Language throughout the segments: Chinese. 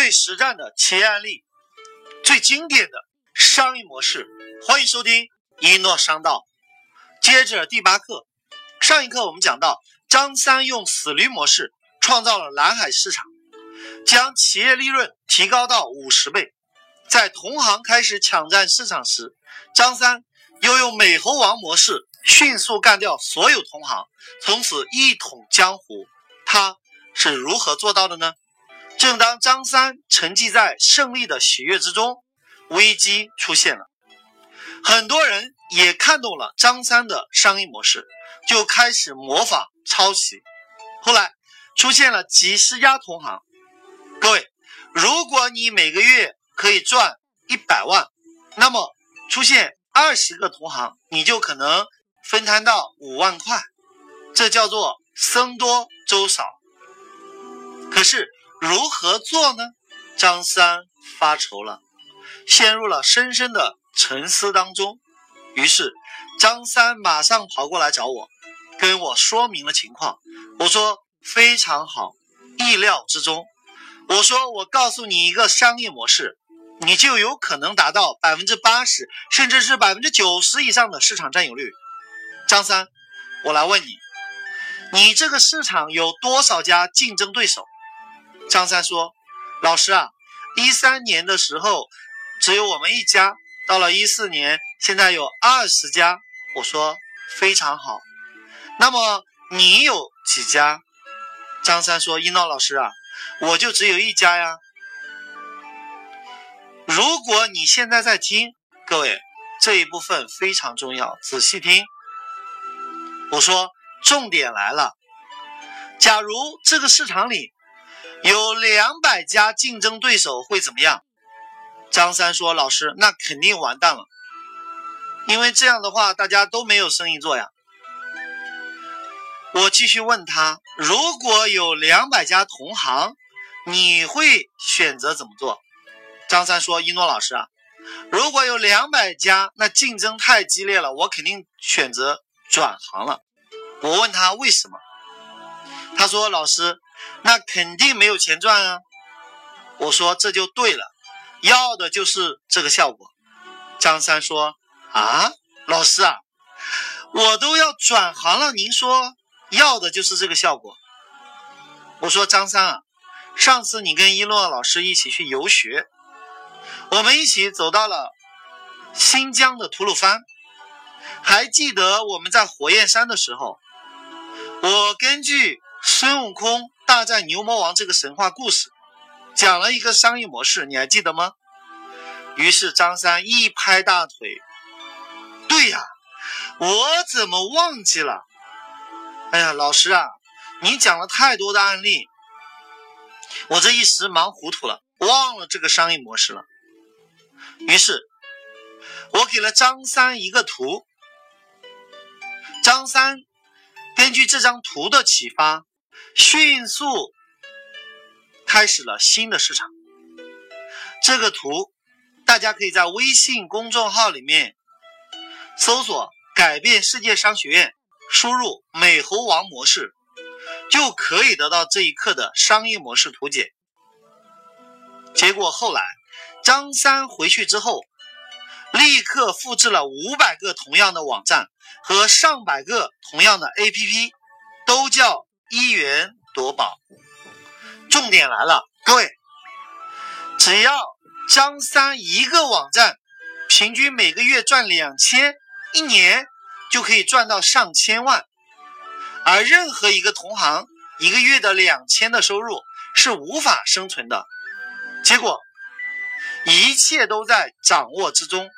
最实战的企业案例，最经典的商业模式，欢迎收听一诺商道。接着第八课，上一课我们讲到，张三用死驴模式创造了蓝海市场，将企业利润提高到五十倍。在同行开始抢占市场时，张三又用美猴王模式迅速干掉所有同行，从此一统江湖。他是如何做到的呢？正当张三沉寂在胜利的喜悦之中，危机出现了。很多人也看懂了张三的商业模式，就开始模仿抄袭。后来出现了几十家同行。各位，如果你每个月可以赚一百万，那么出现二十个同行，你就可能分摊到五万块。这叫做僧多粥少。可是。如何做呢？张三发愁了，陷入了深深的沉思当中。于是，张三马上跑过来找我，跟我说明了情况。我说非常好，意料之中。我说我告诉你一个商业模式，你就有可能达到百分之八十，甚至是百分之九十以上的市场占有率。张三，我来问你，你这个市场有多少家竞争对手？张三说：“老师啊，一三年的时候只有我们一家，到了一四年，现在有二十家。”我说：“非常好。”那么你有几家？张三说：“一闹老师啊，我就只有一家呀。”如果你现在在听，各位这一部分非常重要，仔细听。我说：“重点来了，假如这个市场里……”有两百家竞争对手会怎么样？张三说：“老师，那肯定完蛋了，因为这样的话，大家都没有生意做呀。”我继续问他：“如果有两百家同行，你会选择怎么做？”张三说：“一诺老师啊，如果有两百家，那竞争太激烈了，我肯定选择转行了。”我问他为什么，他说：“老师。”那肯定没有钱赚啊！我说这就对了，要的就是这个效果。张三说：“啊，老师啊，我都要转行了，您说要的就是这个效果？”我说：“张三啊，上次你跟一诺老师一起去游学，我们一起走到了新疆的吐鲁番，还记得我们在火焰山的时候，我根据孙悟空。”大战牛魔王这个神话故事，讲了一个商业模式，你还记得吗？于是张三一拍大腿，对呀，我怎么忘记了？哎呀，老师啊，你讲了太多的案例，我这一时忙糊涂了，忘了这个商业模式了。于是，我给了张三一个图，张三根据这张图的启发。迅速开始了新的市场。这个图大家可以在微信公众号里面搜索“改变世界商学院”，输入“美猴王模式”，就可以得到这一课的商业模式图解。结果后来张三回去之后，立刻复制了五百个同样的网站和上百个同样的 APP，都叫。一元夺宝，重点来了，各位，只要张三一个网站，平均每个月赚两千，一年就可以赚到上千万，而任何一个同行一个月的两千的收入是无法生存的。结果，一切都在掌握之中，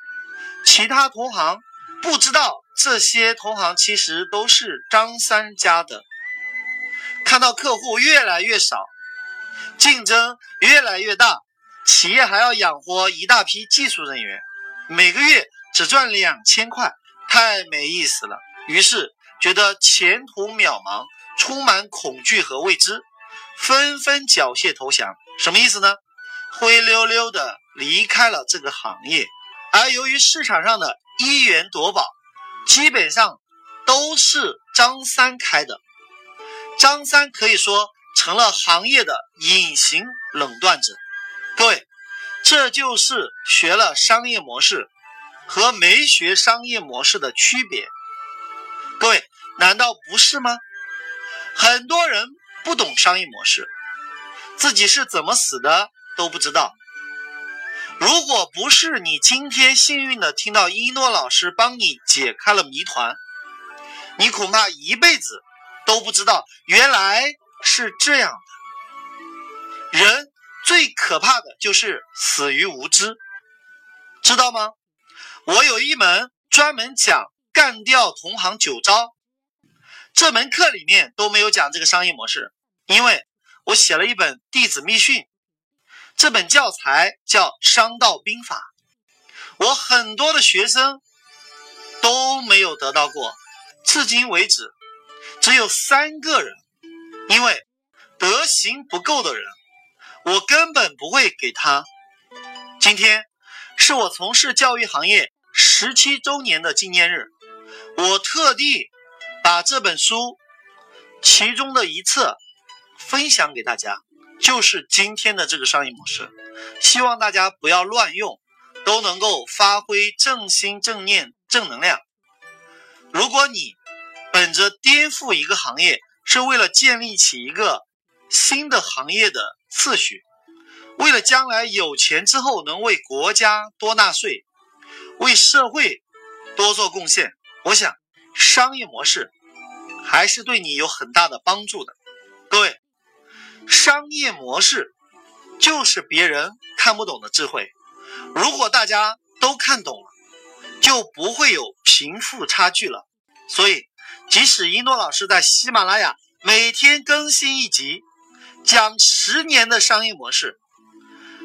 其他同行不知道，这些同行其实都是张三家的。看到客户越来越少，竞争越来越大，企业还要养活一大批技术人员，每个月只赚两千块，太没意思了。于是觉得前途渺茫，充满恐惧和未知，纷纷缴械投降。什么意思呢？灰溜溜的离开了这个行业。而由于市场上的一元夺宝，基本上都是张三开的。张三可以说成了行业的隐形垄断者。各位，这就是学了商业模式和没学商业模式的区别。各位，难道不是吗？很多人不懂商业模式，自己是怎么死的都不知道。如果不是你今天幸运的听到一诺老师帮你解开了谜团，你恐怕一辈子都不知道原来是这样的。人最可怕的就是死于无知，知道吗？我有一门专门讲干掉同行九招，这门课里面都没有讲这个商业模式，因为我写了一本《弟子密训》。这本教材叫《商道兵法》，我很多的学生都没有得到过，至今为止只有三个人，因为德行不够的人，我根本不会给他。今天是我从事教育行业十七周年的纪念日，我特地把这本书其中的一册分享给大家。就是今天的这个商业模式，希望大家不要乱用，都能够发挥正心、正念、正能量。如果你本着颠覆一个行业，是为了建立起一个新的行业的次序，为了将来有钱之后能为国家多纳税，为社会多做贡献，我想商业模式还是对你有很大的帮助的，各位。商业模式就是别人看不懂的智慧。如果大家都看懂了，就不会有贫富差距了。所以，即使一诺老师在喜马拉雅每天更新一集，讲十年的商业模式，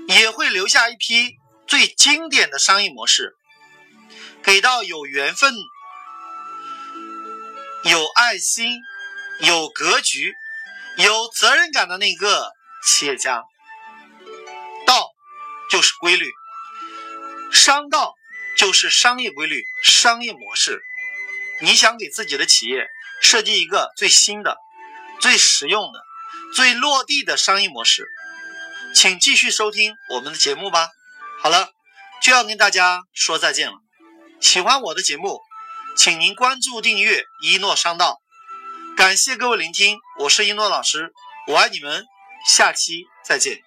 也会留下一批最经典的商业模式，给到有缘分、有爱心、有格局。有责任感的那个企业家，道就是规律，商道就是商业规律、商业模式。你想给自己的企业设计一个最新的、最实用的、最落地的商业模式，请继续收听我们的节目吧。好了，就要跟大家说再见了。喜欢我的节目，请您关注订阅一诺商道。感谢各位聆听，我是一诺老师，我爱你们，下期再见。